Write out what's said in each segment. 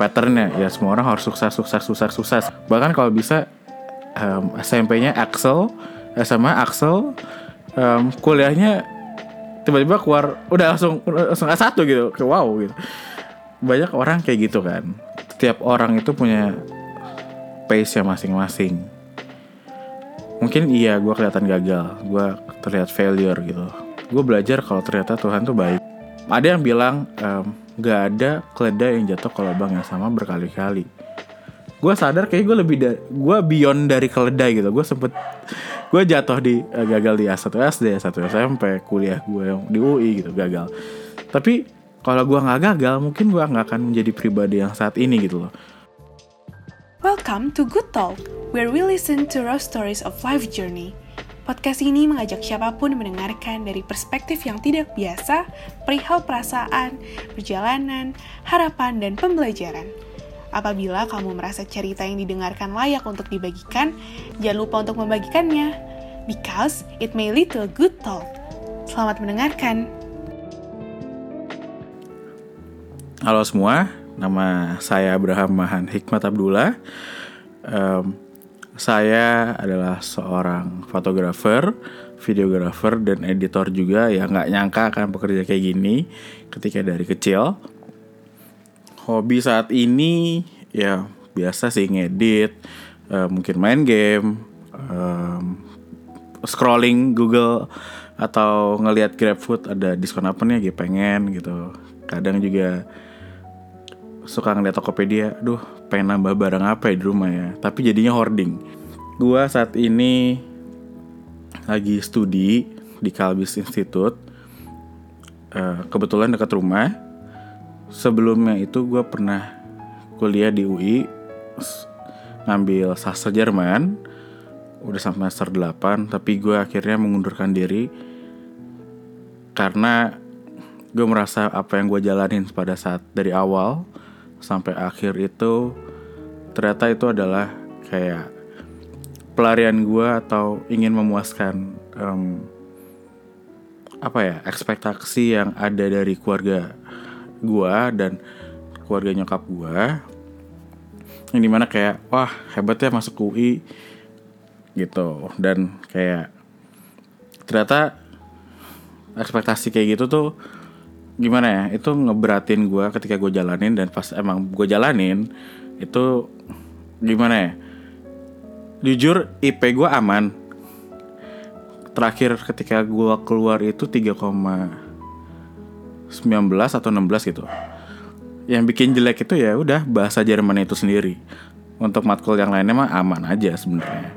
patternnya. Ya semua orang harus sukses sukses sukses sukses. Bahkan kalau bisa um, SMP-nya Axel SMA Axel um, kuliahnya tiba-tiba keluar udah langsung langsung S1 gitu. Wow gitu. Banyak orang kayak gitu kan. Setiap orang itu punya pace nya masing-masing. Mungkin iya gue kelihatan gagal. Gue terlihat failure gitu. Gue belajar kalau ternyata Tuhan tuh baik. Ada yang bilang um, gak ada keledai yang jatuh ke lubang yang sama berkali-kali. Gue sadar kayak gue lebih dari gue beyond dari keledai gitu. Gue sempet gue jatuh di uh, gagal di A1 SD A1 SMP kuliah gue yang di UI gitu gagal. Tapi kalau gue nggak gagal mungkin gue nggak akan menjadi pribadi yang saat ini gitu loh. Welcome to Good Talk, where we listen to raw stories of life journey. Podcast ini mengajak siapa pun mendengarkan dari perspektif yang tidak biasa, perihal perasaan, perjalanan, harapan, dan pembelajaran. Apabila kamu merasa cerita yang didengarkan layak untuk dibagikan, jangan lupa untuk membagikannya, because it may lead to a good talk. Selamat mendengarkan. Halo semua, nama saya Abraham Mahan Hikmat Abdullah. Um, saya adalah seorang fotografer, videografer, dan editor juga yang nggak nyangka akan bekerja kayak gini ketika dari kecil. Hobi saat ini ya biasa sih ngedit, uh, mungkin main game, um, scrolling Google atau ngelihat GrabFood ada diskon apa nih lagi pengen gitu. Kadang juga suka ngeliat Tokopedia, duh pengen nambah barang apa ya di rumah ya. Tapi jadinya hoarding. Gua saat ini lagi studi di Kalbis Institute. Uh, kebetulan dekat rumah. Sebelumnya itu gue pernah kuliah di UI ngambil sastra Jerman udah sampai semester 8 tapi gue akhirnya mengundurkan diri karena gue merasa apa yang gue jalanin pada saat dari awal sampai akhir itu ternyata itu adalah kayak pelarian gue atau ingin memuaskan um, apa ya ekspektasi yang ada dari keluarga gue dan keluarga nyokap gue yang di mana kayak wah hebatnya masuk UI gitu. Dan kayak ternyata ekspektasi kayak gitu tuh gimana ya itu ngeberatin gue ketika gue jalanin dan pas emang gue jalanin itu gimana ya jujur IP gue aman. Terakhir ketika gue keluar itu 3,19 atau 16 gitu. Yang bikin jelek itu ya udah bahasa Jerman itu sendiri. Untuk matkul yang lainnya mah aman aja sebenarnya.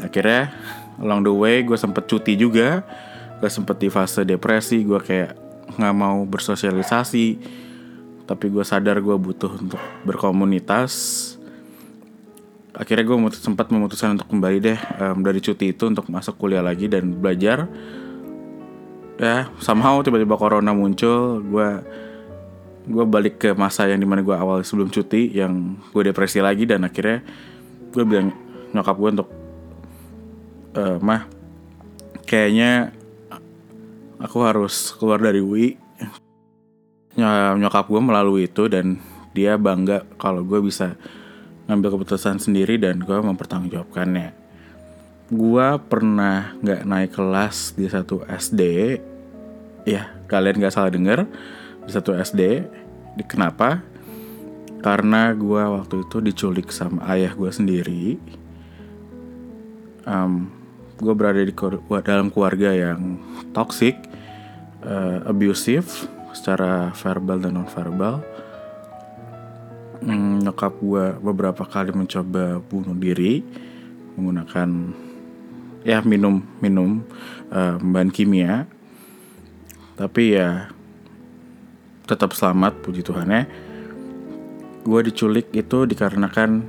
Akhirnya along the way gue sempet cuti juga gue sempet di fase depresi gue kayak nggak mau bersosialisasi. Tapi gue sadar gue butuh untuk berkomunitas. Akhirnya gue sempat memutuskan untuk kembali deh um, dari cuti itu untuk masuk kuliah lagi dan belajar. Ya somehow tiba-tiba corona muncul gue gue balik ke masa yang di mana gue awal sebelum cuti yang gue depresi lagi dan akhirnya gue bilang nyokap gue untuk uh, mah kayaknya aku harus keluar dari UI nyokap gue melalui itu dan dia bangga kalau gue bisa ngambil keputusan sendiri dan gue mempertanggungjawabkannya. Gue pernah nggak naik kelas di satu SD ya kalian nggak salah denger di satu SD di kenapa? Karena gue waktu itu diculik sama ayah gue sendiri. Um, gue berada di dalam keluarga yang toxic, uh, abusive secara verbal dan non verbal. Hmm, nyokap gue beberapa kali mencoba bunuh diri menggunakan ya minum minum uh, bahan kimia, tapi ya tetap selamat puji Tuhan ya. Gue diculik itu dikarenakan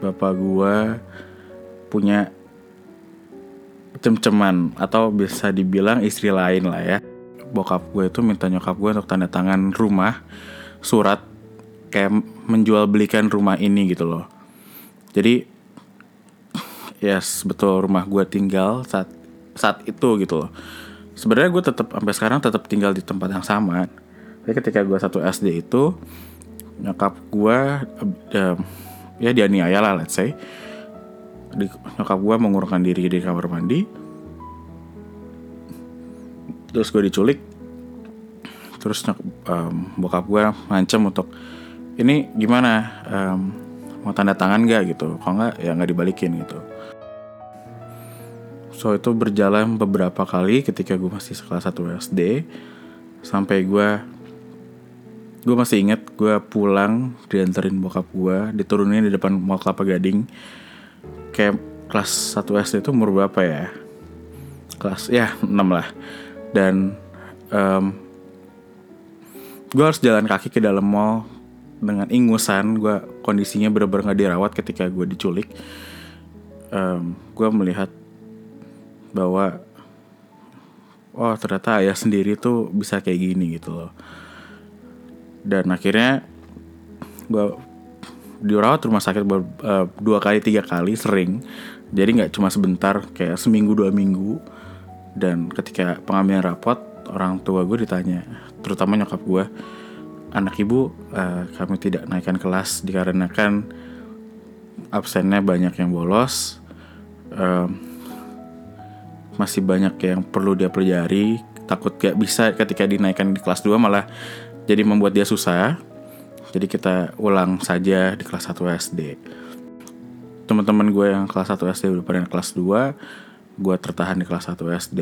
bapak gue punya cem-ceman atau bisa dibilang istri lain lah ya. Bokap gue itu minta nyokap gue untuk tanda tangan rumah, surat kayak menjual belikan rumah ini gitu loh. Jadi yes betul rumah gue tinggal saat saat itu gitu loh. Sebenarnya gue tetap sampai sekarang tetap tinggal di tempat yang sama. Tapi ketika gue satu SD itu nyokap gue uh, ya dianiaya lah let's say di, nyokap gue mengurungkan diri di kamar mandi. Terus gue diculik. Terus um, bokap gue ngancem untuk ini gimana? Um, mau tanda tangan gak gitu. Kalau nggak ya nggak dibalikin gitu. So itu berjalan beberapa kali ketika gue masih sekelas 1 SD sampai gue gue masih inget gue pulang dianterin bokap gue diturunin di depan mall kelapa gading kayak kelas 1 SD itu umur berapa ya? Kelas ya 6 lah. Dan um, gue harus jalan kaki ke dalam mall dengan ingusan. Gue kondisinya bener-bener gak dirawat ketika gue diculik. Um, gue melihat bahwa oh ternyata ayah sendiri tuh bisa kayak gini gitu loh. Dan akhirnya gue dirawat rumah sakit ber, uh, dua kali tiga kali sering. Jadi nggak cuma sebentar kayak seminggu dua minggu. Dan ketika pengambilan rapot orang tua gue ditanya terutama nyokap gue anak ibu uh, kami tidak naikkan kelas dikarenakan absennya banyak yang bolos uh, masih banyak yang perlu dia pelajari takut gak bisa ketika dinaikkan di kelas 2 malah jadi membuat dia susah jadi kita ulang saja di kelas 1 SD teman-teman gue yang kelas 1 SD udah pada kelas 2 gue tertahan di kelas 1 SD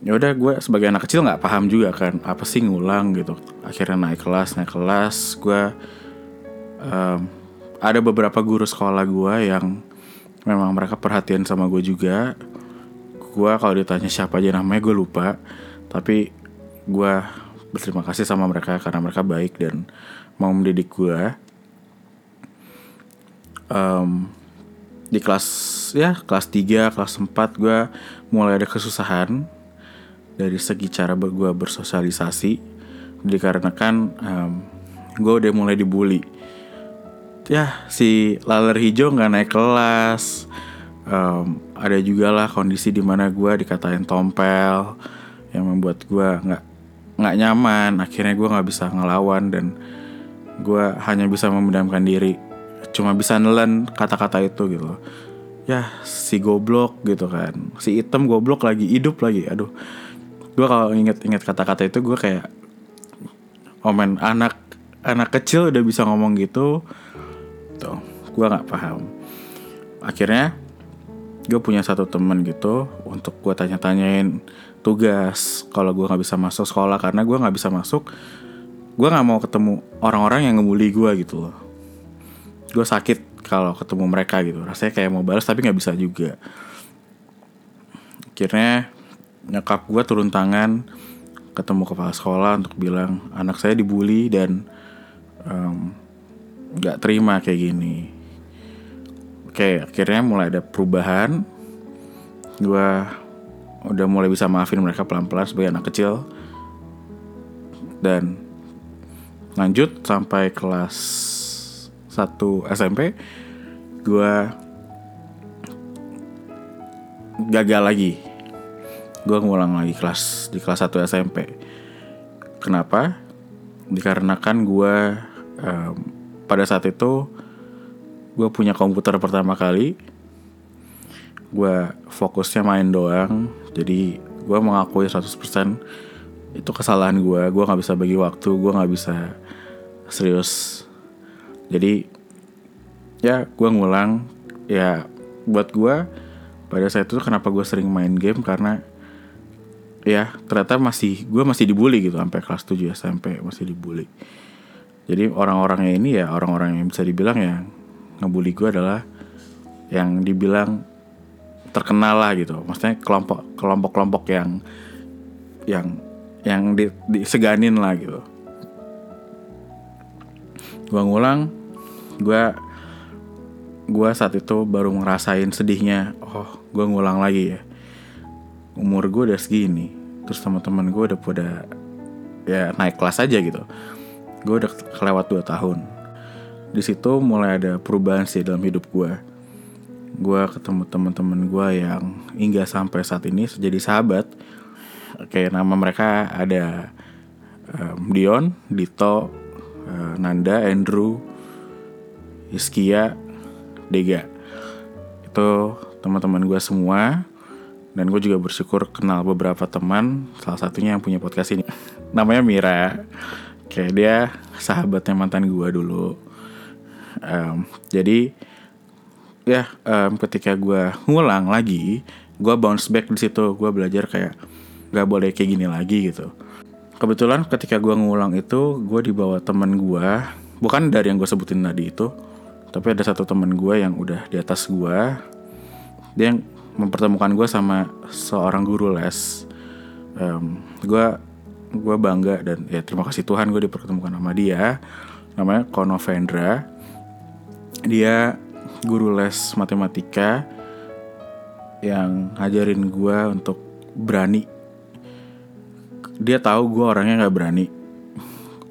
ya udah gue sebagai anak kecil nggak paham juga kan apa sih ngulang gitu. Akhirnya naik kelas naik kelas gue um, ada beberapa guru sekolah gue yang memang mereka perhatian sama gue juga. Gue kalau ditanya siapa aja namanya gue lupa. Tapi gue berterima kasih sama mereka karena mereka baik dan mau mendidik gue um, di kelas ya kelas 3 kelas 4 gue mulai ada kesusahan dari segi cara gue bersosialisasi. Dikarenakan um, gue udah mulai dibully. Ya si laler hijau nggak naik kelas um, ada juga lah kondisi di mana gue dikatain tompel yang membuat gue nggak nggak nyaman. Akhirnya gue nggak bisa ngelawan dan gue hanya bisa memendamkan diri. Cuma bisa nelen kata-kata itu gitu. Ya si goblok gitu kan. Si item goblok lagi hidup lagi. Aduh. Gue kalau inget-inget kata-kata itu gue kayak omen anak anak kecil udah bisa ngomong gitu. Tuh gue nggak paham. Akhirnya gue punya satu temen gitu untuk gue tanya-tanyain tugas. Kalau gue nggak bisa masuk sekolah karena gue nggak bisa masuk gue nggak mau ketemu orang-orang yang ngebully gue gitu loh. Gue sakit kalau ketemu mereka gitu. Rasanya kayak mau balas tapi nggak bisa juga. Akhirnya nyokap gue turun tangan ketemu kepala sekolah untuk bilang anak saya dibully dan nggak um, terima kayak gini. Oke akhirnya mulai ada perubahan. Gue udah mulai bisa maafin mereka pelan-pelan sebagai anak kecil. Dan lanjut sampai kelas satu SMP gue gagal lagi. Gue ngulang lagi kelas di kelas 1 SMP kenapa? Dikarenakan gue um, pada saat itu gue punya komputer pertama kali. Gue fokusnya main doang jadi gue mengakui 100% itu kesalahan gue gue nggak bisa bagi waktu gue nggak bisa serius. Jadi ya gue ngulang. Ya buat gue pada saat itu kenapa gue sering main game? Karena ya ternyata masih gue masih dibully gitu sampai kelas 7 SMP masih dibully. Jadi orang-orangnya ini ya orang-orang yang bisa dibilang ya ngebully gue adalah yang dibilang terkenal lah gitu. Maksudnya kelompok kelompok kelompok yang yang yang diseganin lah gitu gue ngulang gue gue saat itu baru ngerasain sedihnya oh gue ngulang lagi ya. Umur gue udah segini terus teman-teman gue udah pada ya naik kelas aja gitu. Gue udah kelewat 2 tahun. Di situ mulai ada perubahan sih dalam hidup gue gue ketemu teman-teman gue yang hingga sampai saat ini jadi sahabat. Kayak nama mereka ada Dion, Dito, uh, Nanda, Andrew, Iskia, Dega. Itu teman-teman gue semua. Dan gue juga bersyukur kenal beberapa teman. Salah satunya yang punya podcast ini. Namanya Mira. Kayak dia sahabatnya mantan gue dulu. Um, jadi ya um, ketika gue ngulang lagi, gue bounce back di situ. Gue belajar kayak gak boleh kayak gini lagi gitu. Kebetulan ketika gue ngulang itu, gue dibawa temen gue, bukan dari yang gue sebutin tadi itu, tapi ada satu temen gue yang udah di atas gue, dia yang mempertemukan gue sama seorang guru les. Um, gue gue bangga dan ya terima kasih Tuhan gue dipertemukan sama dia, namanya Kono Vendra. Dia guru les matematika yang ngajarin gue untuk berani dia tahu gue orangnya nggak berani.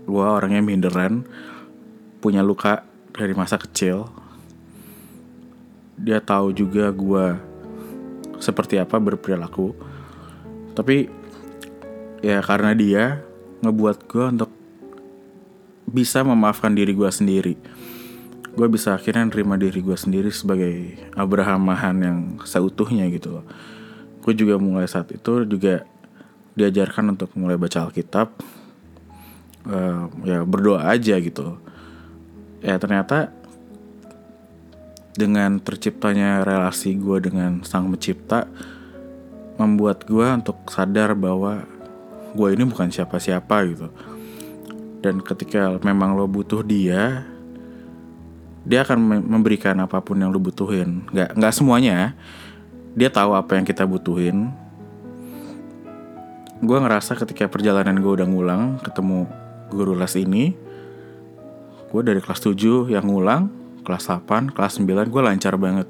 Gue orangnya minderan punya luka dari masa kecil. Dia tahu juga gue seperti apa berperilaku. Tapi ya karena dia ngebuat gue untuk bisa memaafkan diri gue sendiri. Gue bisa akhirnya nerima diri gue sendiri sebagai Abraham Mahan yang seutuhnya gitu gue juga mulai saat itu juga diajarkan untuk mulai baca Alkitab uh, ya berdoa aja gitu. Ya ternyata dengan terciptanya relasi gue dengan sang pencipta membuat gue untuk sadar bahwa gue ini bukan siapa-siapa gitu. Dan ketika memang lo butuh dia dia akan memberikan apa pun yang lo butuhin. Nggak nggak semuanya dia tahu apa yang kita butuhin gue ngerasa ketika perjalanan gue udah ngulang ketemu guru les ini gue dari kelas 7 yang ngulang kelas 8 kelas 9 gue lancar banget.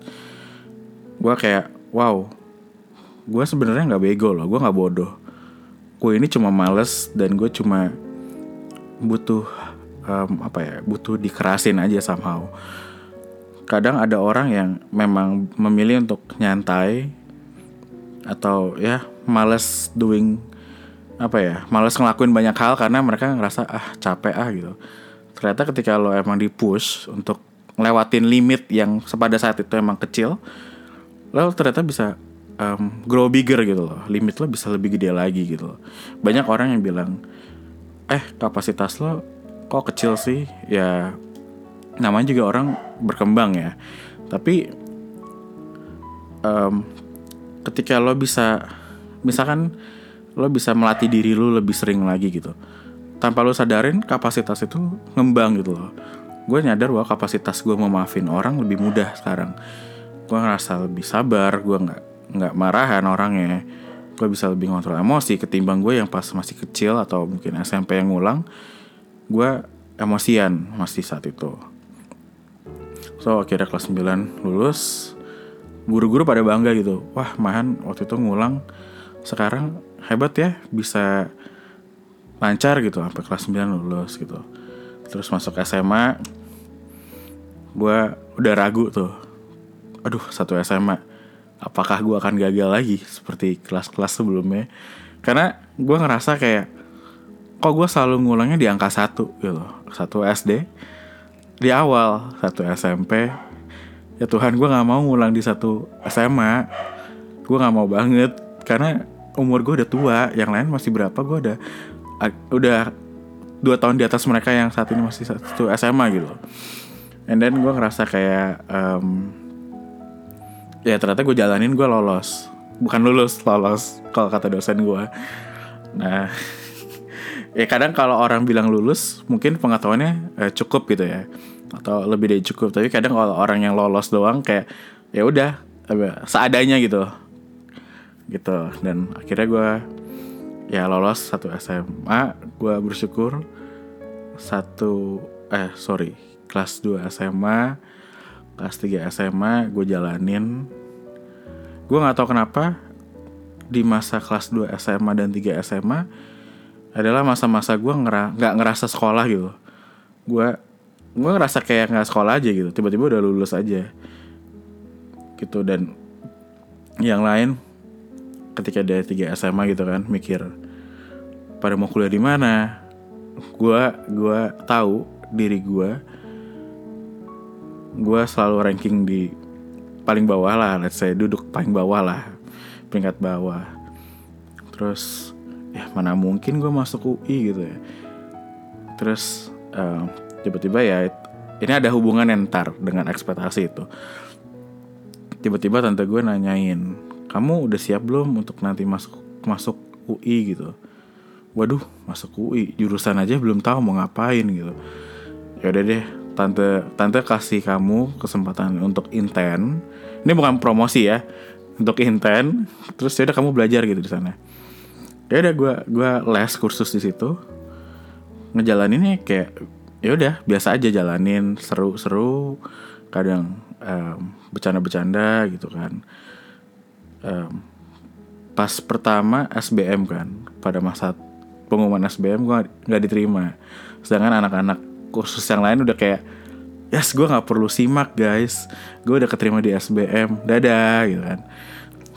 Gue kayak wow gue sebenarnya nggak bego loh gue nggak bodoh. Gue ini cuma males dan gue cuma butuh um, apa ya butuh dikerasin aja somehow. Kadang ada orang yang memang memilih untuk nyantai atau ya males doing apa ya males ngelakuin banyak hal karena mereka ngerasa ah capek ah gitu. Ternyata ketika lo emang di push untuk ngelewatin limit yang pada saat itu emang kecil lo ternyata bisa um, grow bigger gitu loh. Limit lo bisa lebih gede lagi gitu loh. Banyak orang yang bilang eh kapasitas lo kok kecil sih? Ya namanya juga orang berkembang ya. Tapi um, ketika lo bisa misalkan lo bisa melatih diri lo lebih sering lagi gitu. Tanpa lo sadarin kapasitas itu ngembang gitu loh. Gue nyadar bahwa kapasitas gue memaafin orang lebih mudah sekarang. Gue ngerasa lebih sabar gue nggak nggak marahan orangnya. Gue bisa lebih ngontrol emosi ketimbang gue yang pas masih kecil atau mungkin SMP yang ngulang gue emosian masih saat itu. So akhirnya kelas 9 lulus guru-guru pada bangga gitu. Wah mahan waktu itu ngulang sekarang hebat ya bisa lancar gitu sampai kelas 9 lulus gitu. Terus masuk SMA gue udah ragu tuh. Aduh satu SMA apakah gue akan gagal lagi seperti kelas-kelas sebelumnya? Karena gue ngerasa kayak kok gue selalu ngulangnya di angka satu gitu satu SD di awal satu SMP ya Tuhan gue nggak mau ngulang di satu SMA gue nggak mau banget karena umur gue udah tua yang lain masih berapa gue udah udah dua tahun di atas mereka yang saat ini masih satu SMA gitu. And then gue ngerasa kayak um, ya ternyata gue jalanin gue lolos. Bukan lulus lolos kalau kata dosen gue nah ya kadang kalau orang bilang lulus mungkin pengetahuannya eh, cukup gitu ya. Atau lebih dari cukup. Tapi kadang kalau orang yang lolos doang kayak ya udah seadanya gitu gitu. Dan akhirnya gue ya lolos satu SMA gue bersyukur satu eh sorry kelas 2 SMA kelas 3 SMA gue jalanin. Gue nggak tahu kenapa di masa kelas 2 SMA dan 3 SMA adalah masa-masa gue ngera nggak ngerasa sekolah gitu. Gue gue ngerasa kayak nggak sekolah aja gitu tiba-tiba udah lulus aja. Gitu dan yang lain ketika dia tiga SMA gitu kan mikir pada mau kuliah di mana? Gue gua tahu diri gue gue selalu ranking di paling bawah lah let's say duduk paling bawah lah peringkat bawah. Terus ya mana mungkin gue masuk UI gitu ya. Terus uh, tiba-tiba ya ini ada hubungan entar dengan ekspektasi itu. Tiba-tiba tante gue nanyain kamu udah siap belum untuk nanti masuk masuk UI gitu? Waduh masuk UI jurusan aja belum tahu mau ngapain gitu. Ya udah deh tante tante kasih kamu kesempatan untuk inten ini bukan promosi ya untuk inten terus ya udah kamu belajar gitu di sana. Ya udah gue gue les kursus di situ. Ngejalaninnya kayak ya udah biasa aja jalanin seru-seru kadang um, bercanda-bercanda gitu kan um, pas pertama SBM kan pada masa pengumuman SBM gue nggak diterima. Sedangkan anak-anak kursus yang lain udah kayak yes gue nggak perlu simak guys. Gue udah keterima di SBM dadah gitu kan.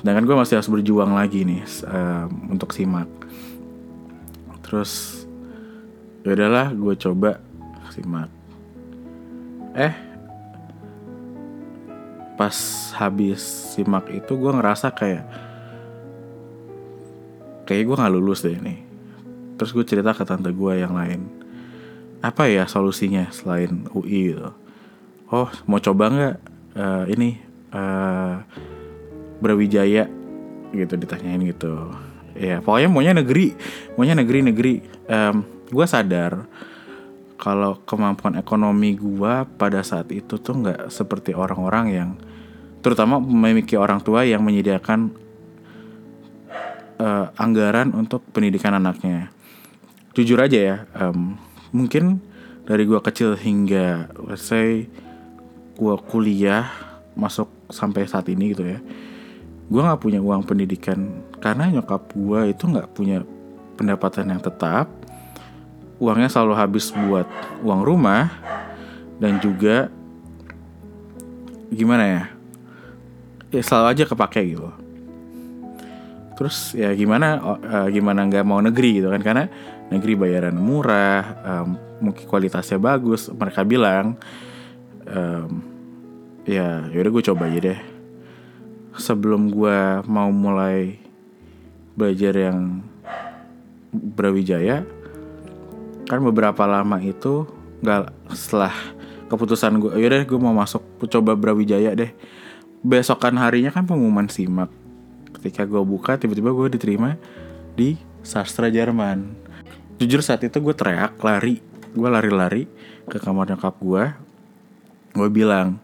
Sedangkan gue masih harus berjuang lagi nih um, untuk simak. Terus ya udahlah gue coba simak. Eh pas habis simak itu gue ngerasa kayak kayak gue nggak lulus deh nih. Terus gue cerita ke tante gue yang lain apa ya solusinya selain UI gitu? Oh mau coba nggak uh, ini uh, Brawijaya? Gitu ditanyain gitu. Ya pokoknya maunya negeri maunya negeri negeri. Um, gue sadar kalau kemampuan ekonomi gue pada saat itu tuh nggak seperti orang-orang yang terutama memiliki orang tua yang menyediakan uh, anggaran untuk pendidikan anaknya. Jujur aja ya, um, mungkin dari gue kecil hingga let's say gue kuliah masuk sampai saat ini gitu ya, gue nggak punya uang pendidikan karena nyokap gue itu nggak punya pendapatan yang tetap uangnya selalu habis buat uang rumah dan juga gimana ya ya selalu aja kepake gitu. Terus ya gimana uh, gimana nggak mau negeri gitu kan? Karena negeri bayaran murah um, mungkin kualitasnya bagus. Mereka bilang um, ya yaudah gue coba aja deh. Sebelum gue mau mulai belajar yang Brawijaya kan beberapa lama itu nggak setelah keputusan gue yaudah gue mau masuk coba Brawijaya deh besokan harinya kan pengumuman simak. Ketika gue buka tiba-tiba gue diterima di sastra Jerman. Jujur saat itu gue teriak lari. Gue lari-lari ke kamar nyokap gue gue bilang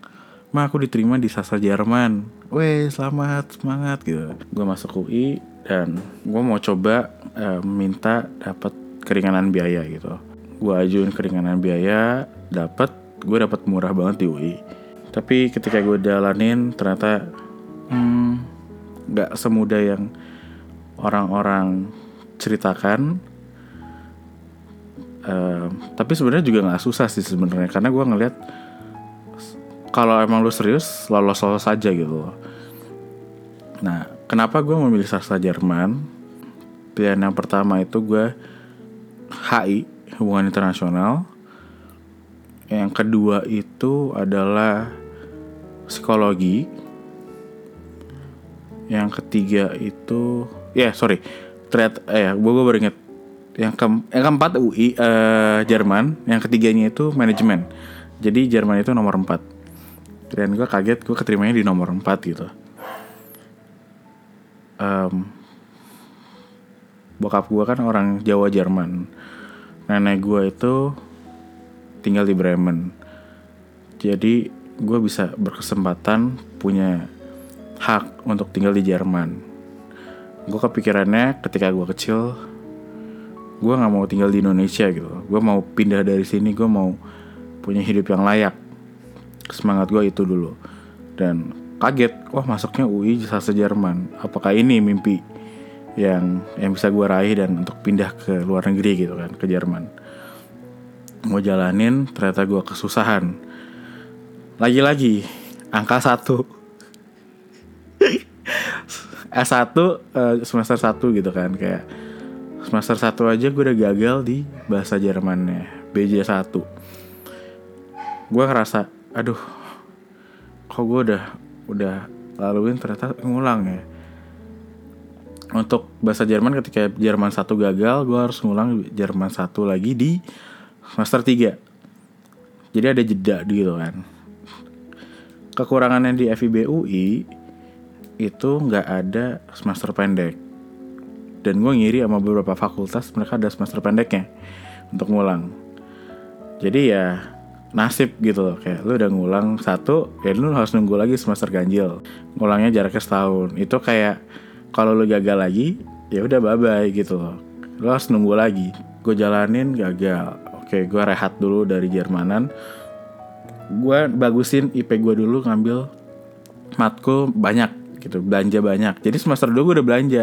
ma aku diterima di sastra Jerman. Weh selamat semangat gitu. Gue masuk UI dan gue mau coba uh, minta dapat keringanan biaya gitu. Gue ajuin keringanan biaya dapat gue dapat murah banget di UI tapi ketika gue jalanin ternyata hmm, nggak hmm, semudah yang orang-orang ceritakan. Uh, tapi sebenarnya juga nggak susah sih sebenarnya karena gue ngeliat kalau emang lu serius lolos lolos saja gitu. Nah kenapa gue memilih sastra Jerman? Pilihan yang pertama itu gue HI hubungan internasional. Yang kedua itu adalah psikologi. Yang ketiga itu ya yeah, sorry. Ternyata eh gue gue baru inget yang ke yang keempat UI eh, Jerman. Yang ketiganya itu manajemen. Jadi Jerman itu nomor empat. Dan gue kaget gue keterimanya di nomor empat gitu. Um, bokap gue kan orang Jawa Jerman. Nenek gue itu tinggal di Bremen. Jadi gue bisa berkesempatan punya hak untuk tinggal di Jerman. Gue kepikirannya ketika gue kecil gue nggak mau tinggal di Indonesia gitu. Gue mau pindah dari sini gue mau punya hidup yang layak. Semangat gue itu dulu. Dan kaget wah masuknya UI jasa Jerman. Apakah ini mimpi yang yang bisa gue raih dan untuk pindah ke luar negeri gitu kan ke Jerman? Mau jalanin ternyata gue kesusahan lagi-lagi angka satu. S1 uh, semester 1 gitu kan kayak semester 1 aja gue udah gagal di bahasa Jermannya BJ1 gue ngerasa aduh kok gue udah udah laluin ternyata ngulang ya. Untuk bahasa Jerman ketika Jerman satu gagal gue harus ngulang Jerman satu lagi di semester 3 jadi ada jeda gitu kan kekurangannya di FIB UI itu nggak ada semester pendek. Dan gue ngiri sama beberapa fakultas mereka ada semester pendeknya untuk ngulang. Jadi ya nasib gitu loh. Kayak lu udah ngulang satu ya lu harus nunggu lagi semester ganjil. Ngulangnya jaraknya setahun. Itu kayak kalau lu gagal lagi ya udah bye bye gitu loh. Lu harus nunggu lagi. Gue jalanin gagal. Oke gue rehat dulu dari Jermanan gue bagusin IP gue dulu ngambil matkul banyak gitu belanja banyak. Jadi semester dulu gue udah belanja.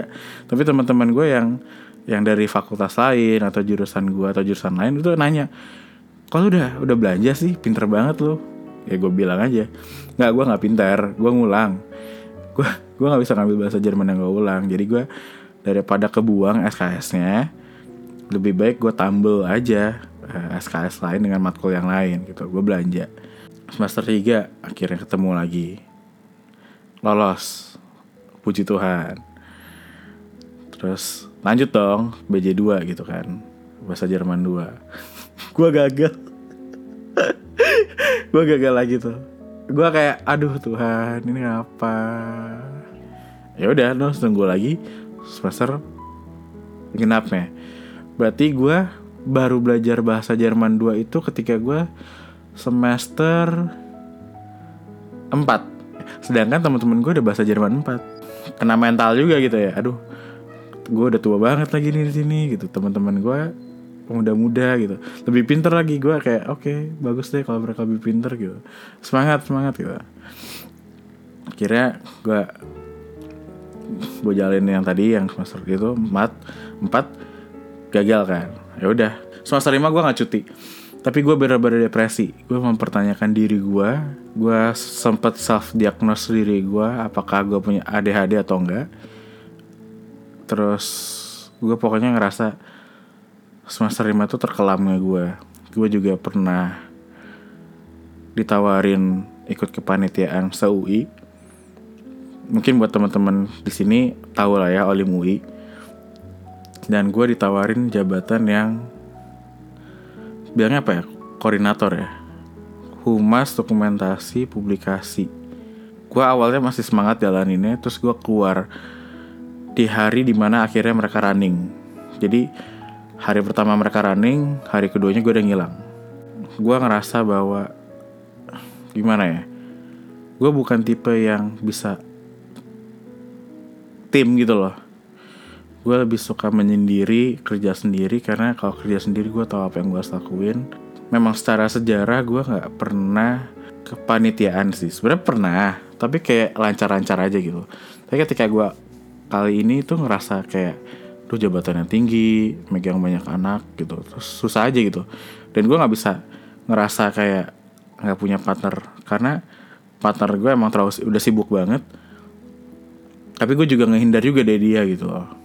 Tapi teman-teman gue yang yang dari fakultas lain atau jurusan gue atau jurusan lain itu nanya kalau udah udah belanja sih? Pinter banget lo ya gue bilang aja nggak gue nggak pinter gue ngulang. Gue gue nggak bisa ngambil bahasa Jerman yang gue ulang. Jadi gue daripada kebuang SKS-nya lebih baik gue tambel aja eh, SKS lain dengan matkul yang lain gitu. Gue belanja semester 3 akhirnya ketemu lagi. Lolos. Puji Tuhan. Terus lanjut dong BJ 2 gitu kan. Bahasa Jerman 2 gue gagal. Gue gagal lagi tuh. Gue kayak aduh Tuhan ini apa? Ya udah terus tunggu lagi semester genapnya. Berarti gue baru belajar bahasa Jerman 2 itu ketika gue semester 4 sedangkan teman-teman gue udah bahasa Jerman 4 kena mental juga gitu ya. Aduh gue udah tua banget lagi nih di sini gitu. Teman-teman gue muda-muda gitu. Lebih pinter lagi. Gue kayak oke okay, bagus deh kalau mereka lebih pinter gitu. Semangat semangat gitu. Akhirnya gue gue jalin yang tadi yang semester gitu empat. Empat gagal kan? Ya udah. Semester lima gue nggak cuti tapi gue bener-bener depresi. Gue mempertanyakan diri gue gue sempet self diagnose diri gue apakah gue punya ADHD atau enggak. Terus gue pokoknya ngerasa semester 5 itu terkelamnya gue gue juga pernah ditawarin ikut kepanitiaan se-UI mungkin buat teman-teman di sini tahu lah ya Olim UI dan gue ditawarin jabatan yang bilangnya apa ya? Koordinator ya? Humas dokumentasi publikasi. Gue awalnya masih semangat jalaninnya terus gue keluar di hari di mana akhirnya mereka running. Jadi hari pertama mereka running hari keduanya gue udah ngilang. Gue ngerasa bahwa gimana ya? Gue bukan tipe yang bisa tim gitu loh gue lebih suka menyendiri kerja sendiri karena kalau kerja sendiri gue tahu apa yang gue harus lakuin memang secara sejarah gue nggak pernah kepanitiaan sih sebenarnya pernah tapi kayak lancar-lancar aja gitu tapi ketika gue kali ini tuh ngerasa kayak tuh jabatan yang tinggi, megang banyak anak gitu, terus susah aja gitu. Dan gue nggak bisa ngerasa kayak nggak punya partner karena partner gue emang terlalu udah sibuk banget. Tapi gue juga ngehindar juga dari dia gitu loh.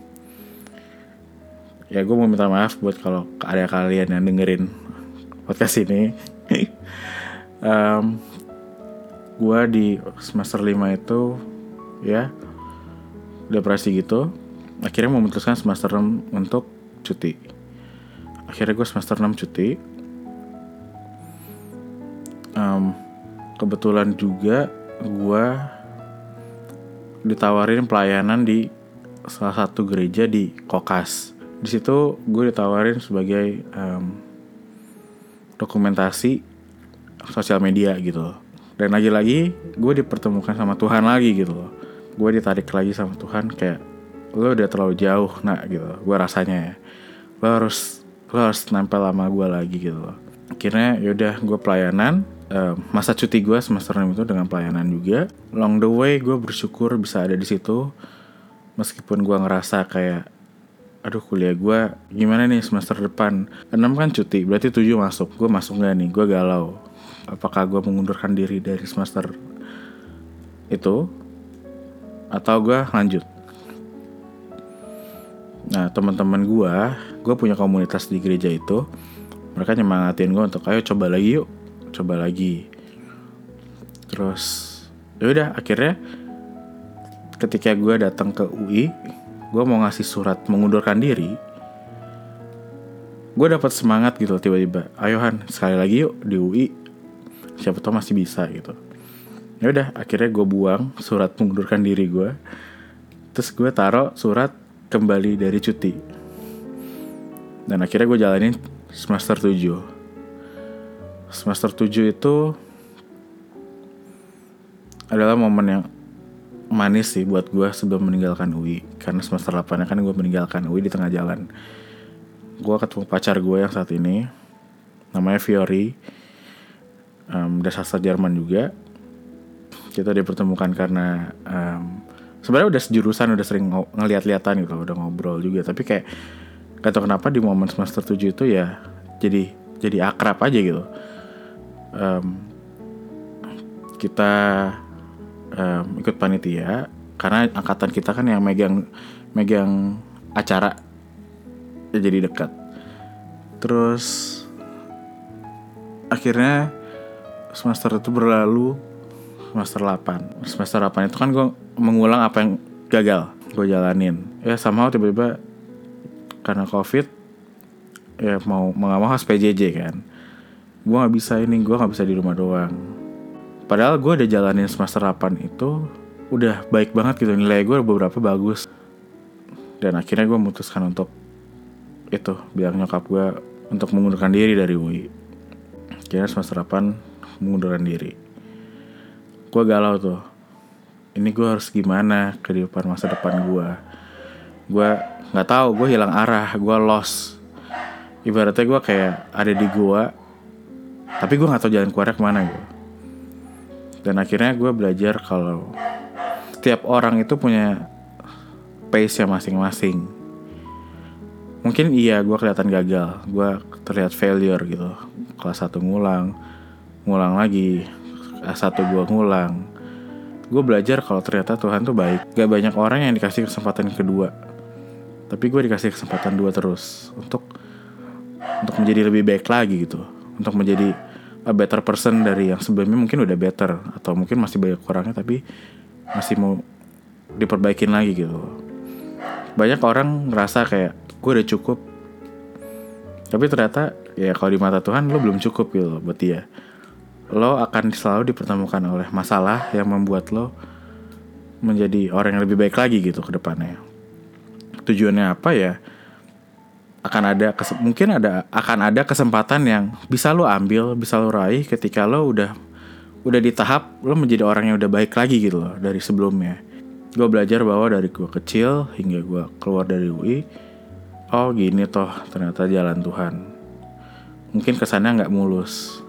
Ya gue mau minta maaf buat kalau ada kalian yang dengerin podcast ini. um, gue di semester 5 itu ya depresi gitu. Akhirnya memutuskan semester 6 untuk cuti. Akhirnya gue semester 6 cuti. Um, kebetulan juga gue ditawarin pelayanan di salah satu gereja di Kokas di situ gue ditawarin sebagai um, dokumentasi sosial media gitu dan lagi-lagi gue dipertemukan sama Tuhan lagi gitu loh. Gue ditarik lagi sama Tuhan kayak lo udah terlalu jauh nak gitu gue rasanya ya. Lo harus lo harus nempel sama gue lagi gitu loh. Akhirnya yaudah gue pelayanan uh, masa cuti gue semester 6 itu dengan pelayanan juga. Long the way gue bersyukur bisa ada di situ meskipun gue ngerasa kayak aduh kuliah gue gimana nih semester depan? 6 kan cuti berarti 7 masuk. Gue masuk gak nih? Gue galau. Apakah gue mengundurkan diri dari semester itu? Atau gue lanjut? Nah teman-teman gue, gue punya komunitas di gereja itu. Mereka nyemangatin gue untuk ayo coba lagi yuk coba lagi. Terus ya udah akhirnya ketika gue datang ke UI gue mau ngasih surat mengundurkan diri gue dapat semangat gitu tiba-tiba. Ayo Han sekali lagi yuk di UI siapa tahu masih bisa gitu. Ya udah akhirnya gue buang surat mengundurkan diri gue terus gue taruh surat kembali dari cuti. Dan akhirnya gue jalanin semester 7 semester 7 itu adalah momen yang manis sih buat gue sebelum meninggalkan UI. Karena semester 8 kan gue meninggalkan UI di tengah jalan. Gue ketemu pacar gue yang saat ini. Namanya Fiori. Um, dia sastra Jerman juga. Kita dipertemukan karena um, sebenarnya udah sejurusan udah sering ng ngeliat-liatan gitu udah ngobrol juga. Tapi kayak gak tau kenapa di momen semester 7 itu ya jadi jadi akrab aja gitu. Um, kita um, ikut panitia karena angkatan kita kan yang megang megang acara jadi dekat. Terus akhirnya semester itu berlalu semester 8 semester 8 itu kan gue mengulang apa yang gagal gue jalanin. Ya sama tiba-tiba karena covid ya mau mau harus PJJ kan. Gue nggak bisa ini gue nggak bisa di rumah doang padahal gue udah jalanin semester 8 itu udah baik banget gitu. Nilai gue beberapa bagus. Dan akhirnya gue memutuskan untuk itu bilang nyokap gue untuk mengundurkan diri dari UI kira semester 8 mengundurkan diri. Gue galau tuh. Ini gue harus gimana ke depan masa depan gue gue nggak tahu gue hilang arah gue lost. Ibaratnya gue kayak ada di gua tapi gue nggak tahu jalan keluarnya ke mana gue dan akhirnya gue belajar kalau setiap orang itu punya pace nya masing-masing. Mungkin iya gue kelihatan gagal. Gue terlihat failure gitu. Kelas satu ngulang ngulang lagi. S1 gue ngulang. Gue belajar kalau ternyata Tuhan tuh baik. Gak banyak orang yang dikasih kesempatan kedua. Tapi gue dikasih kesempatan dua terus untuk untuk menjadi lebih baik lagi gitu. Untuk menjadi a better person dari yang sebelumnya mungkin udah better atau mungkin masih banyak kurangnya tapi masih mau diperbaikin lagi gitu. Banyak orang ngerasa kayak gue udah cukup. Tapi ternyata ya kalau di mata Tuhan lo belum cukup gitu buat dia. Lo akan selalu dipertemukan oleh masalah yang membuat lo menjadi orang yang lebih baik lagi gitu ke depannya. Tujuannya apa ya akan ada mungkin ada akan ada kesempatan yang bisa lo ambil bisa lo raih ketika lo udah udah di tahap lo menjadi orang yang udah baik lagi gitu loh dari sebelumnya. Gue belajar bahwa dari gue kecil hingga gue keluar dari UI oh gini toh ternyata jalan Tuhan. Mungkin kesannya nggak mulus.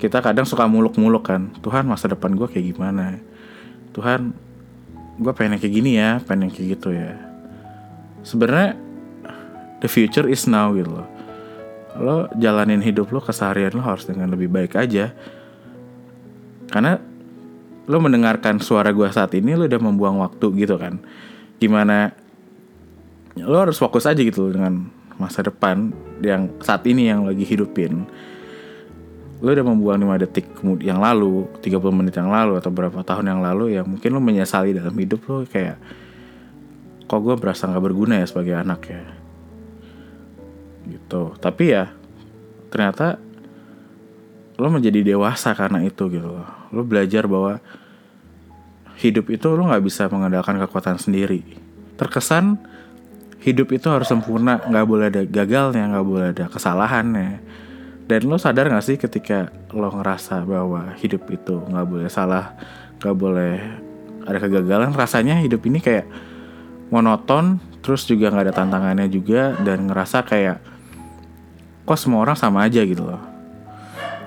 Kita kadang suka muluk-muluk kan Tuhan masa depan gue kayak gimana? Tuhan gue pengen kayak gini ya pengen kayak gitu ya. Sebenarnya the future is now gitu loh. Lo jalanin hidup lo keseharian lo harus dengan lebih baik aja. Karena lo mendengarkan suara gue saat ini lo udah membuang waktu gitu kan. Gimana lo harus fokus aja gitu dengan masa depan yang saat ini yang lagi hidupin. Lo udah membuang 5 detik yang lalu 30 menit yang lalu atau berapa tahun yang lalu ya mungkin lo menyesali dalam hidup lo kayak kok gue berasa nggak berguna ya sebagai anak ya gitu. Tapi ya ternyata lo menjadi dewasa karena itu gitu loh. Lo belajar bahwa hidup itu lo nggak bisa mengandalkan kekuatan sendiri. Terkesan hidup itu harus sempurna nggak boleh ada gagalnya nggak boleh ada kesalahannya. Dan lo sadar gak sih ketika lo ngerasa bahwa hidup itu nggak boleh salah nggak boleh ada kegagalan rasanya hidup ini kayak monoton terus juga nggak ada tantangannya juga dan ngerasa kayak kok semua orang sama aja gitu loh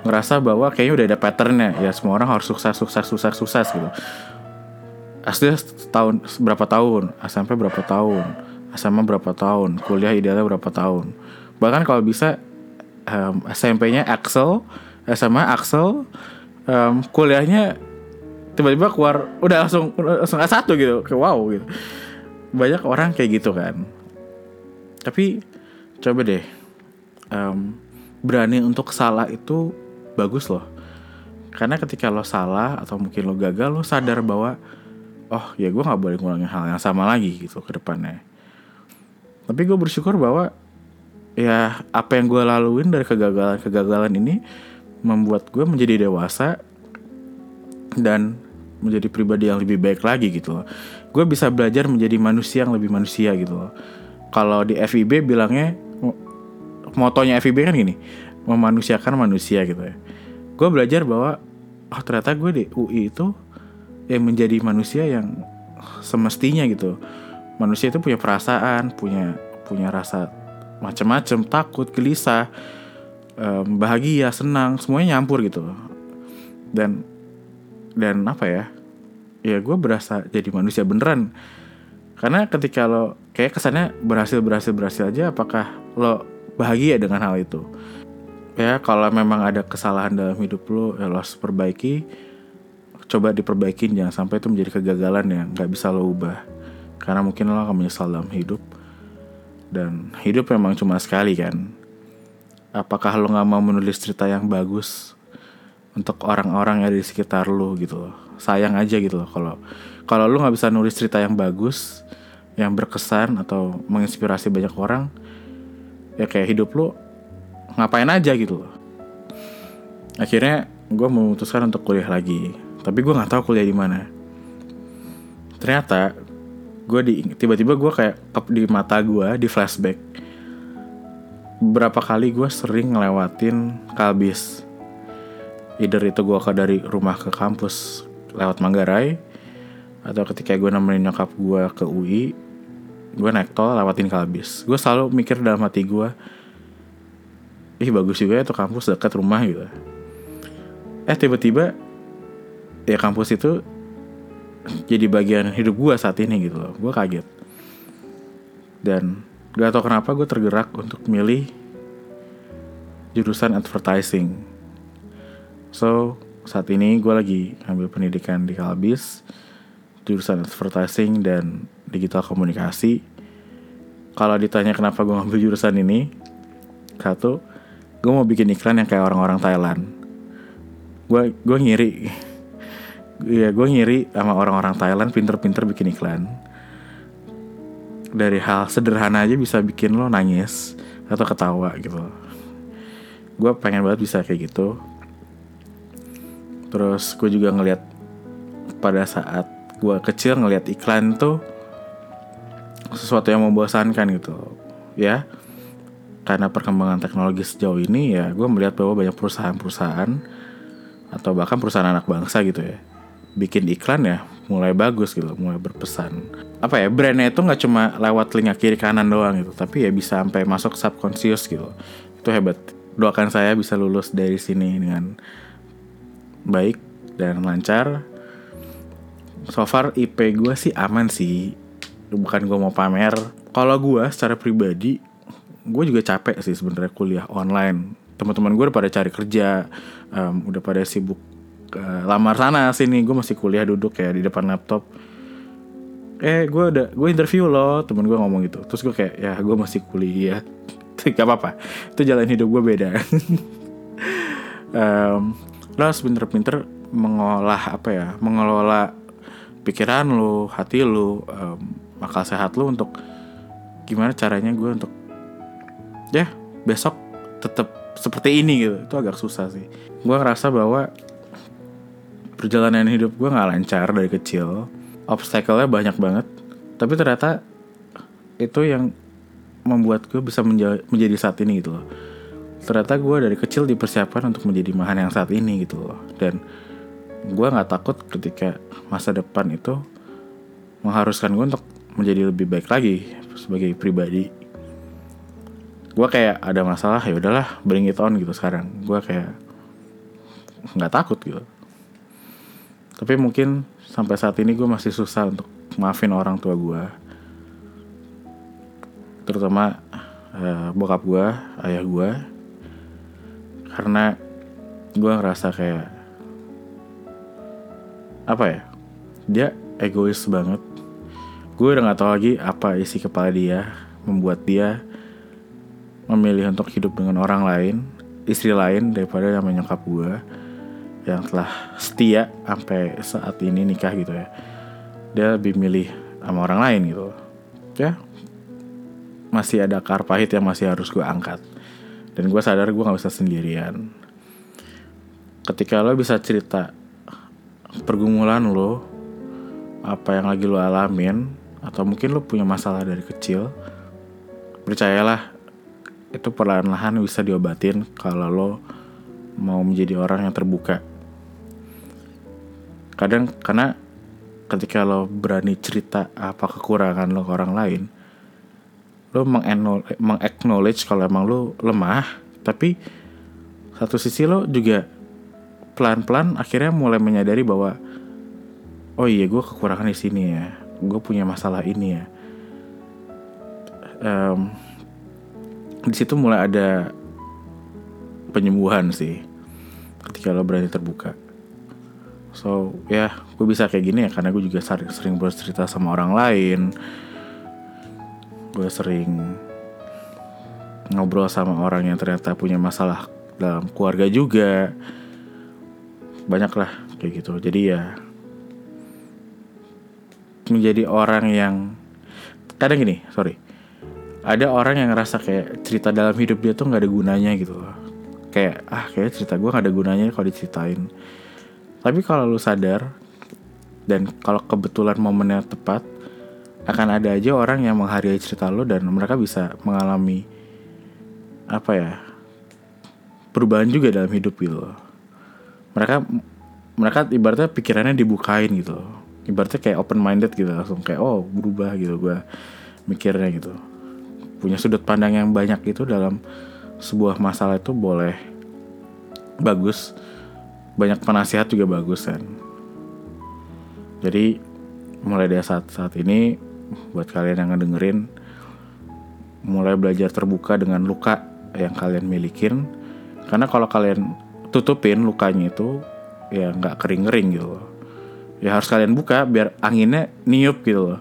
ngerasa bahwa kayaknya udah ada patternnya ya semua orang harus sukses sukses sukses sukses gitu asli tahun berapa tahun SMP berapa tahun SMA berapa tahun, kuliah idealnya berapa tahun. Bahkan kalau bisa um, SMP-nya Axel, SMA Axel, um, kuliahnya tiba-tiba keluar udah langsung langsung S1 gitu. Kayak wow gitu. Banyak orang kayak gitu kan. Tapi coba deh um, berani untuk salah itu bagus loh karena ketika lo salah atau mungkin lo gagal lo sadar bahwa oh ya gue nggak boleh ngulangin hal yang sama lagi gitu ke depannya tapi gue bersyukur bahwa ya apa yang gue laluin dari kegagalan-kegagalan ini membuat gue menjadi dewasa dan menjadi pribadi yang lebih baik lagi gitu loh. Gue bisa belajar menjadi manusia yang lebih manusia gitu loh. Kalau di FIB bilangnya motonya FIB kan gini, memanusiakan manusia gitu ya. Gue belajar bahwa oh ternyata gue di UI itu yang menjadi manusia yang semestinya gitu. Manusia itu punya perasaan, punya punya rasa macam-macam, takut, gelisah, bahagia, senang, semuanya nyampur gitu. Dan dan apa ya ya gue berasa jadi manusia beneran karena ketika lo kayak kesannya berhasil berhasil berhasil aja apakah lo bahagia dengan hal itu. Ya kalau memang ada kesalahan dalam hidup lo ya lo harus perbaiki. Coba diperbaikin jangan sampai itu menjadi kegagalan yang nggak bisa lo ubah. Karena mungkin lo akan menyesal dalam hidup. Dan hidup memang cuma sekali kan? Apakah lo nggak mau menulis cerita yang bagus untuk orang-orang yang ada di sekitar lu gitu loh? Sayang aja gitu loh kalau kalau lu nggak bisa nulis cerita yang bagus yang berkesan atau menginspirasi banyak orang ya kayak hidup lu ngapain aja gitu loh. Akhirnya gue memutuskan untuk kuliah lagi tapi gue nggak tahu kuliah di mana. Ternyata gue di tiba-tiba gue kayak di mata gue di flashback berapa kali gue sering ngelewatin kalbis. Either itu gue ke dari rumah ke kampus lewat Manggarai atau ketika gue nemenin nyokap gue ke UI gue naik tol lewatin Kalbis. Gue selalu mikir dalam hati gue ih bagus juga ya tuh kampus dekat rumah gitu. Eh tiba-tiba ya kampus itu jadi bagian hidup gue saat ini gitu loh. Gue kaget. Dan gak tau kenapa gue tergerak untuk milih jurusan advertising. So saat ini gue lagi ambil pendidikan di Kalbis jurusan advertising dan digital komunikasi. Kalau ditanya kenapa gue ngambil jurusan ini, satu, gue mau bikin iklan yang kayak orang-orang Thailand. Gue gue ngiri, ya gue ngiri sama orang-orang Thailand pinter-pinter bikin iklan. Dari hal sederhana aja bisa bikin lo nangis atau ketawa gitu. Gue pengen banget bisa kayak gitu terus gue juga ngeliat pada saat gue kecil ngeliat iklan tuh sesuatu yang membosankan gitu ya karena perkembangan teknologi sejauh ini ya gue melihat bahwa banyak perusahaan-perusahaan atau bahkan perusahaan anak bangsa gitu ya bikin iklan ya mulai bagus gitu mulai berpesan apa ya brandnya itu nggak cuma lewat telinga kiri kanan doang gitu tapi ya bisa sampai masuk subconscious gitu itu hebat doakan saya bisa lulus dari sini dengan baik dan lancar. So far IP gue sih aman sih. Bukan gue mau pamer. Kalau gue secara pribadi, gue juga capek sih sebenarnya kuliah online. Teman-teman gue udah pada cari kerja, um, udah pada sibuk uh, lamar sana sini. Gue masih kuliah duduk kayak di depan laptop. Eh, gue udah gue interview loh, temen gue ngomong gitu. Terus gue kayak, ya gue masih kuliah. Gak apa-apa, itu jalan hidup gue beda. um, lo harus pinter-pinter mengolah apa ya mengelola pikiran lo hati lo um, akal sehat lo untuk gimana caranya gue untuk ya besok tetap seperti ini gitu. Itu agak susah sih. Gue ngerasa bahwa perjalanan hidup gue nggak lancar dari kecil. Obstacle-nya banyak banget. Tapi ternyata itu yang membuat gue bisa menjadi saat ini gitu loh. Ternyata gue dari kecil dipersiapkan untuk menjadi Mahan yang saat ini gitu loh. Dan gue nggak takut ketika masa depan itu mengharuskan gue untuk menjadi lebih baik lagi sebagai pribadi. Gue kayak ada masalah ya udahlah bring it on gitu sekarang. Gue kayak nggak takut gitu. Tapi mungkin sampai saat ini gue masih susah untuk maafin orang tua gue terutama uh, bokap gue ayah gue karena gue ngerasa kayak apa ya dia egois banget gue udah nggak tahu lagi apa isi kepala dia membuat dia memilih untuk hidup dengan orang lain istri lain daripada sama nyokap gue yang telah setia sampai saat ini nikah gitu ya. Dia lebih milih sama orang lain gitu. Ya masih ada akar pahit yang masih harus gue angkat. Dan gue sadar gue nggak bisa sendirian. Ketika lo bisa cerita pergumulan lo apa yang lagi lo alamin atau mungkin lo punya masalah dari kecil percayalah itu perlahan-lahan bisa diobatin kalau lo mau menjadi orang yang terbuka. Kadang karena ketika lo berani cerita apa kekurangan lo ke orang lain lo meng-acknowledge kalau emang lo lemah tapi satu sisi lo juga pelan-pelan akhirnya mulai menyadari bahwa oh iya gue kekurangan di sini ya gue punya masalah ini ya. Um, di situ mulai ada penyembuhan sih ketika lo berani terbuka. So ya yeah, gue bisa kayak gini ya karena gue juga sering, bercerita sama orang lain. Gue sering ngobrol sama orang yang ternyata punya masalah dalam keluarga juga. Banyak lah kayak gitu. Jadi ya menjadi orang yang kadang gini sorry. Ada orang yang ngerasa kayak cerita dalam hidup dia tuh nggak ada gunanya gitu loh. Kayak ah kayak cerita gue nggak ada gunanya kalau diceritain. Tapi kalau lu sadar dan kalau kebetulan momennya tepat akan ada aja orang yang menghargai cerita lo dan mereka bisa mengalami apa ya perubahan juga dalam hidup gitu loh. Mereka mereka ibaratnya pikirannya dibukain gitu ibaratnya kayak open minded gitu langsung kayak oh berubah gitu gue mikirnya gitu. Punya sudut pandang yang banyak itu dalam sebuah masalah itu boleh bagus banyak penasihat juga bagus kan. Jadi mulai dari saat saat ini buat kalian yang ngedengerin mulai belajar terbuka dengan luka yang kalian milikin. Karena kalau kalian tutupin lukanya itu ya nggak kering-kering gitu. loh. Ya harus kalian buka biar anginnya niup gitu loh.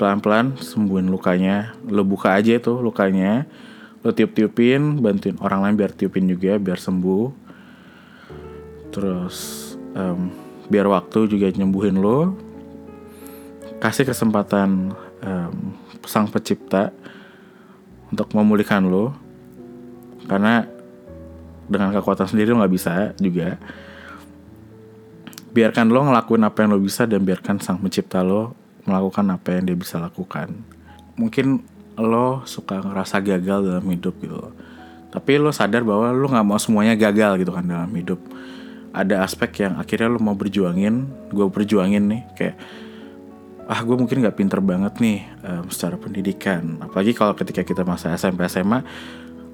Pelan-pelan sembuhin lukanya. Lo buka aja tuh lukanya. Lo tiup-tiupin, bantuin orang lain biar tiupin juga biar sembuh. Terus um, biar waktu juga nyembuhin lo. Kasih kesempatan um, sang pencipta untuk memulihkan lo. Karena dengan kekuatan sendiri lo nggak bisa juga biarkan lo ngelakuin apa yang lo bisa dan biarkan sang pencipta lo melakukan apa yang dia bisa lakukan. Mungkin lo suka ngerasa gagal dalam hidup gitu tapi lo sadar bahwa lo nggak mau semuanya gagal gitu kan dalam hidup. Ada aspek yang akhirnya lo mau berjuangin gue berjuangin nih kayak ah gue mungkin nggak pinter banget nih um, secara pendidikan. Apalagi kalau ketika kita masa SMP SMA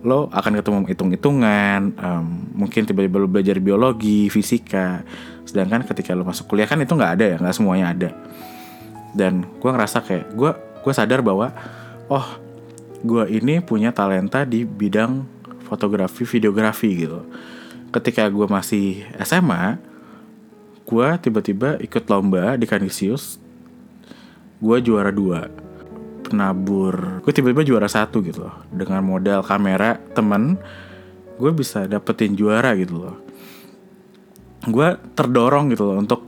lo akan ketemu hitung-hitungan, um, mungkin tiba-tiba lo belajar biologi, fisika. Sedangkan ketika lo masuk kuliah kan itu nggak ada ya, nggak semuanya ada. Dan gue ngerasa kayak gue gue sadar bahwa oh gue ini punya talenta di bidang fotografi, videografi gitu. Ketika gue masih SMA, gue tiba-tiba ikut lomba di Kanisius, gue juara dua penabur gue tiba-tiba juara satu gitu loh dengan modal kamera temen. Gue bisa dapetin juara gitu loh. Gue terdorong gitu loh untuk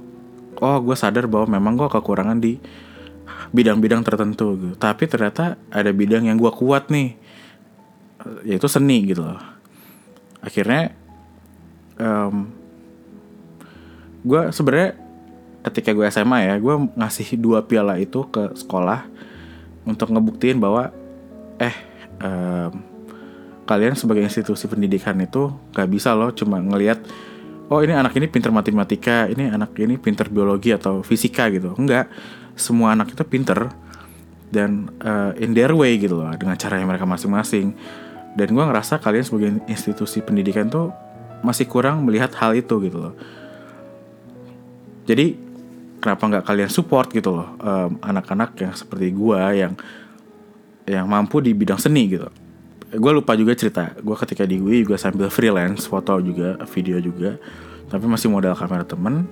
oh gue sadar bahwa memang gue kekurangan di bidang-bidang tertentu gitu. Tapi ternyata ada bidang yang gue kuat nih yaitu seni gitu loh. Akhirnya um, gue sebenarnya ketika gue SMA ya gue ngasih dua piala itu ke sekolah untuk ngebuktiin bahwa eh um, kalian sebagai institusi pendidikan itu gak bisa loh cuma ngelihat oh ini anak ini pinter matematika ini anak ini pinter biologi atau fisika gitu. Enggak semua anak itu pinter dan uh, in their way gitu loh dengan caranya mereka masing-masing. Dan gue ngerasa kalian sebagai institusi pendidikan tuh masih kurang melihat hal itu gitu loh. Jadi kenapa nggak kalian support gitu loh um, anak-anak yang seperti gue yang yang mampu di bidang seni gitu. Gue lupa juga cerita gue ketika di UI juga sambil freelance foto juga video juga tapi masih modal kamera temen.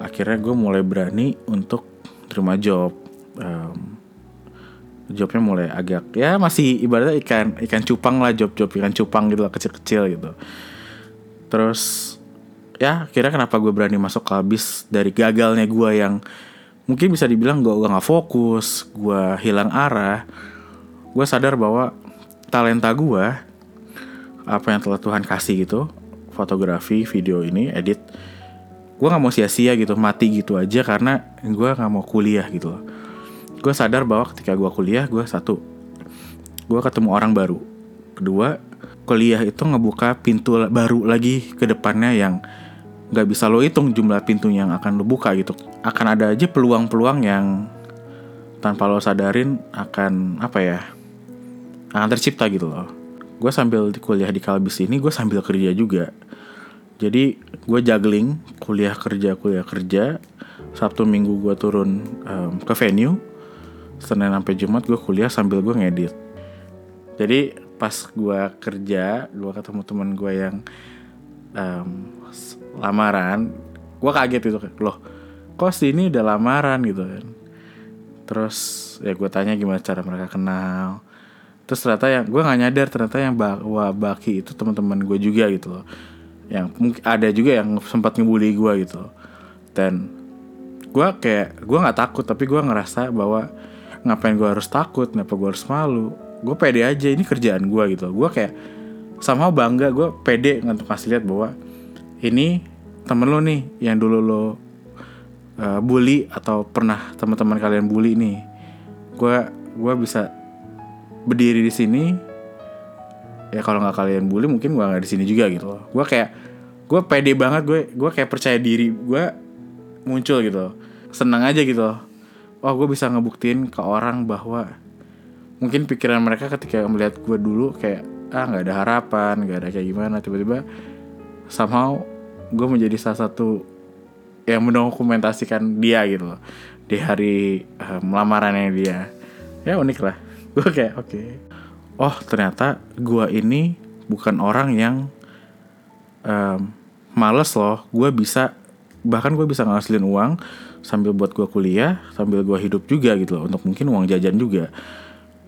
Akhirnya gue mulai berani untuk terima job um, jobnya mulai agak ya masih ibaratnya ikan ikan cupang lah job job ikan cupang gitu lah kecil-kecil gitu. Terus ya kira kenapa gue berani masuk ke abis dari gagalnya gue yang mungkin bisa dibilang gue gak fokus gue hilang arah. Gue sadar bahwa talenta gue apa yang telah Tuhan kasih gitu fotografi video ini edit gue nggak mau sia-sia gitu mati gitu aja karena gue nggak mau kuliah gitu gue sadar bahwa ketika gue kuliah gue satu gue ketemu orang baru. Kedua kuliah itu ngebuka pintu baru lagi ke depannya yang nggak bisa lo hitung jumlah pintu yang akan lo buka gitu. Akan ada aja peluang-peluang yang tanpa lo sadarin akan apa ya akan tercipta gitu loh. Gue sambil kuliah di Kalbis ini gue sambil kerja juga. Jadi gue juggling kuliah kerja kuliah kerja. Sabtu Minggu gue turun um, ke venue. Senin sampai Jumat gue kuliah sambil gue ngedit. Jadi pas gue kerja gue ketemu teman gue yang um, lamaran. Gue kaget gitu loh kok ini udah lamaran gitu kan? Terus ya gue tanya gimana cara mereka kenal. Terus ternyata yang gue nggak nyadar ternyata yang bawa baki itu teman-teman gue juga gitu loh. Yang mungkin ada juga yang sempat ngebully gue gitu loh. dan gue kayak gue nggak takut tapi gue ngerasa bahwa ngapain gue harus takut? Kenapa gue harus malu? Gue pede aja ini kerjaan gue gitu gue kayak sama bangga gue pede untuk kasih lihat bahwa ini temen lo nih yang dulu lo uh, bully atau pernah teman-teman kalian bully nih. Gue gue bisa berdiri di sini. Ya kalau nggak kalian bully mungkin gue nggak di sini juga gitu loh. Gue kayak gue pede banget gue gue kayak percaya diri. Gue muncul gitu senang aja gitu loh. Oh gue bisa ngebuktiin ke orang bahwa mungkin pikiran mereka ketika melihat gue dulu kayak ah nggak ada harapan nggak ada kayak gimana. Tiba-tiba somehow gue menjadi salah satu yang mendokumentasikan dia gitu loh. Di hari um, lamarannya dia. Ya unik lah. Gue kayak oke. Okay. oh ternyata gue ini bukan orang yang um, males loh. Gue bisa bahkan gue bisa ngasilin uang sambil buat gue kuliah sambil gue hidup juga gitu loh. Untuk mungkin uang jajan juga.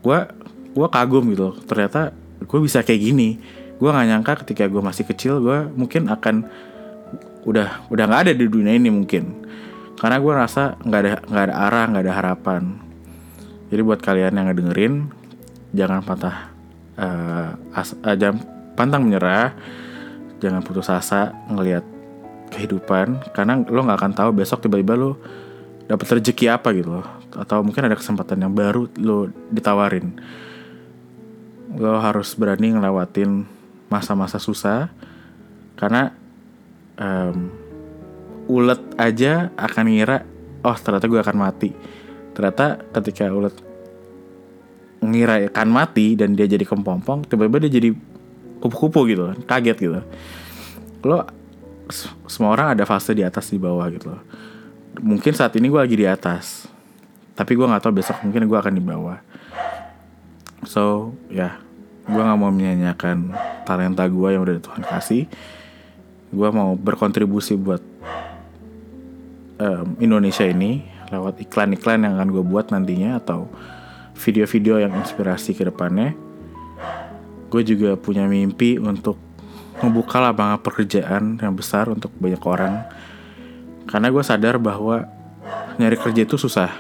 Gue gue kagum gitu loh. Ternyata gue bisa kayak gini. Gue nggak nyangka ketika gue masih kecil gue mungkin akan udah udah nggak ada di dunia ini mungkin. Karena gue rasa nggak ada nggak ada arah nggak ada harapan. Jadi buat kalian yang ngedengerin jangan patah uh, as, uh, jangan pantang menyerah. Jangan putus asa ngelihat kehidupan. Karena lo nggak akan tahu besok tiba-tiba lo dapat rezeki apa gitu loh. Atau mungkin ada kesempatan yang baru lo ditawarin. Lo harus berani ngelewatin masa-masa susah. Karena um, ulet aja akan ngira oh ternyata gue akan mati. Ternyata ketika ulet ngira akan mati dan dia jadi kepompong tiba-tiba dia jadi kupu-kupu gitu kaget gitu. Lo semua orang ada fase di atas di bawah gitu loh. Mungkin saat ini gue lagi di atas tapi gue nggak tahu besok mungkin gue akan di bawah. So ya yeah gue nggak mau menyanyikan talenta gue yang udah Tuhan kasih gue mau berkontribusi buat um, Indonesia ini lewat iklan-iklan yang akan gue buat nantinya atau video-video yang inspirasi ke depannya. Gue juga punya mimpi untuk membuka lapangan pekerjaan yang besar untuk banyak orang. Karena gue sadar bahwa nyari kerja itu susah.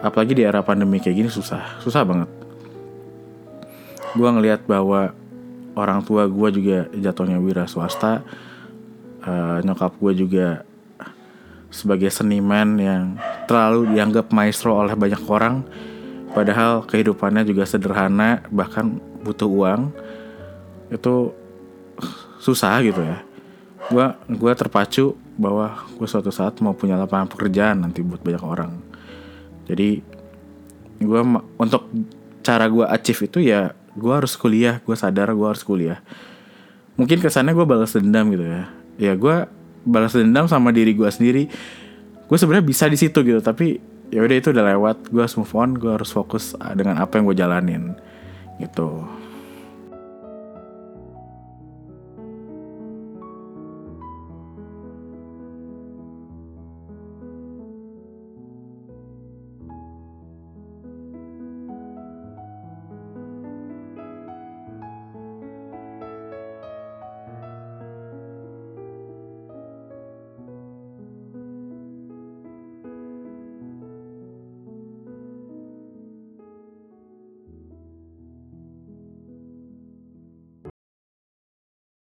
Apalagi di era pandemi kayak gini susah. Susah banget. Gue ngelihat bahwa orang tua gue juga jatuhnya wira swasta. Uh, nyokap gue juga sebagai seniman yang terlalu dianggap maestro oleh banyak orang. Padahal kehidupannya juga sederhana bahkan butuh uang. Itu susah gitu ya. Gue gue terpacu bahwa gue suatu saat mau punya lapangan pekerjaan nanti buat banyak orang. Jadi gue untuk cara gue achieve itu ya gue harus kuliah gue sadar gue harus kuliah. Mungkin kesannya gue balas dendam gitu ya. Ya gue balas dendam sama diri gue sendiri. Gue sebenarnya bisa di situ gitu tapi ya udah itu udah lewat. Gue harus move on gue harus fokus dengan apa yang gue jalanin. Gitu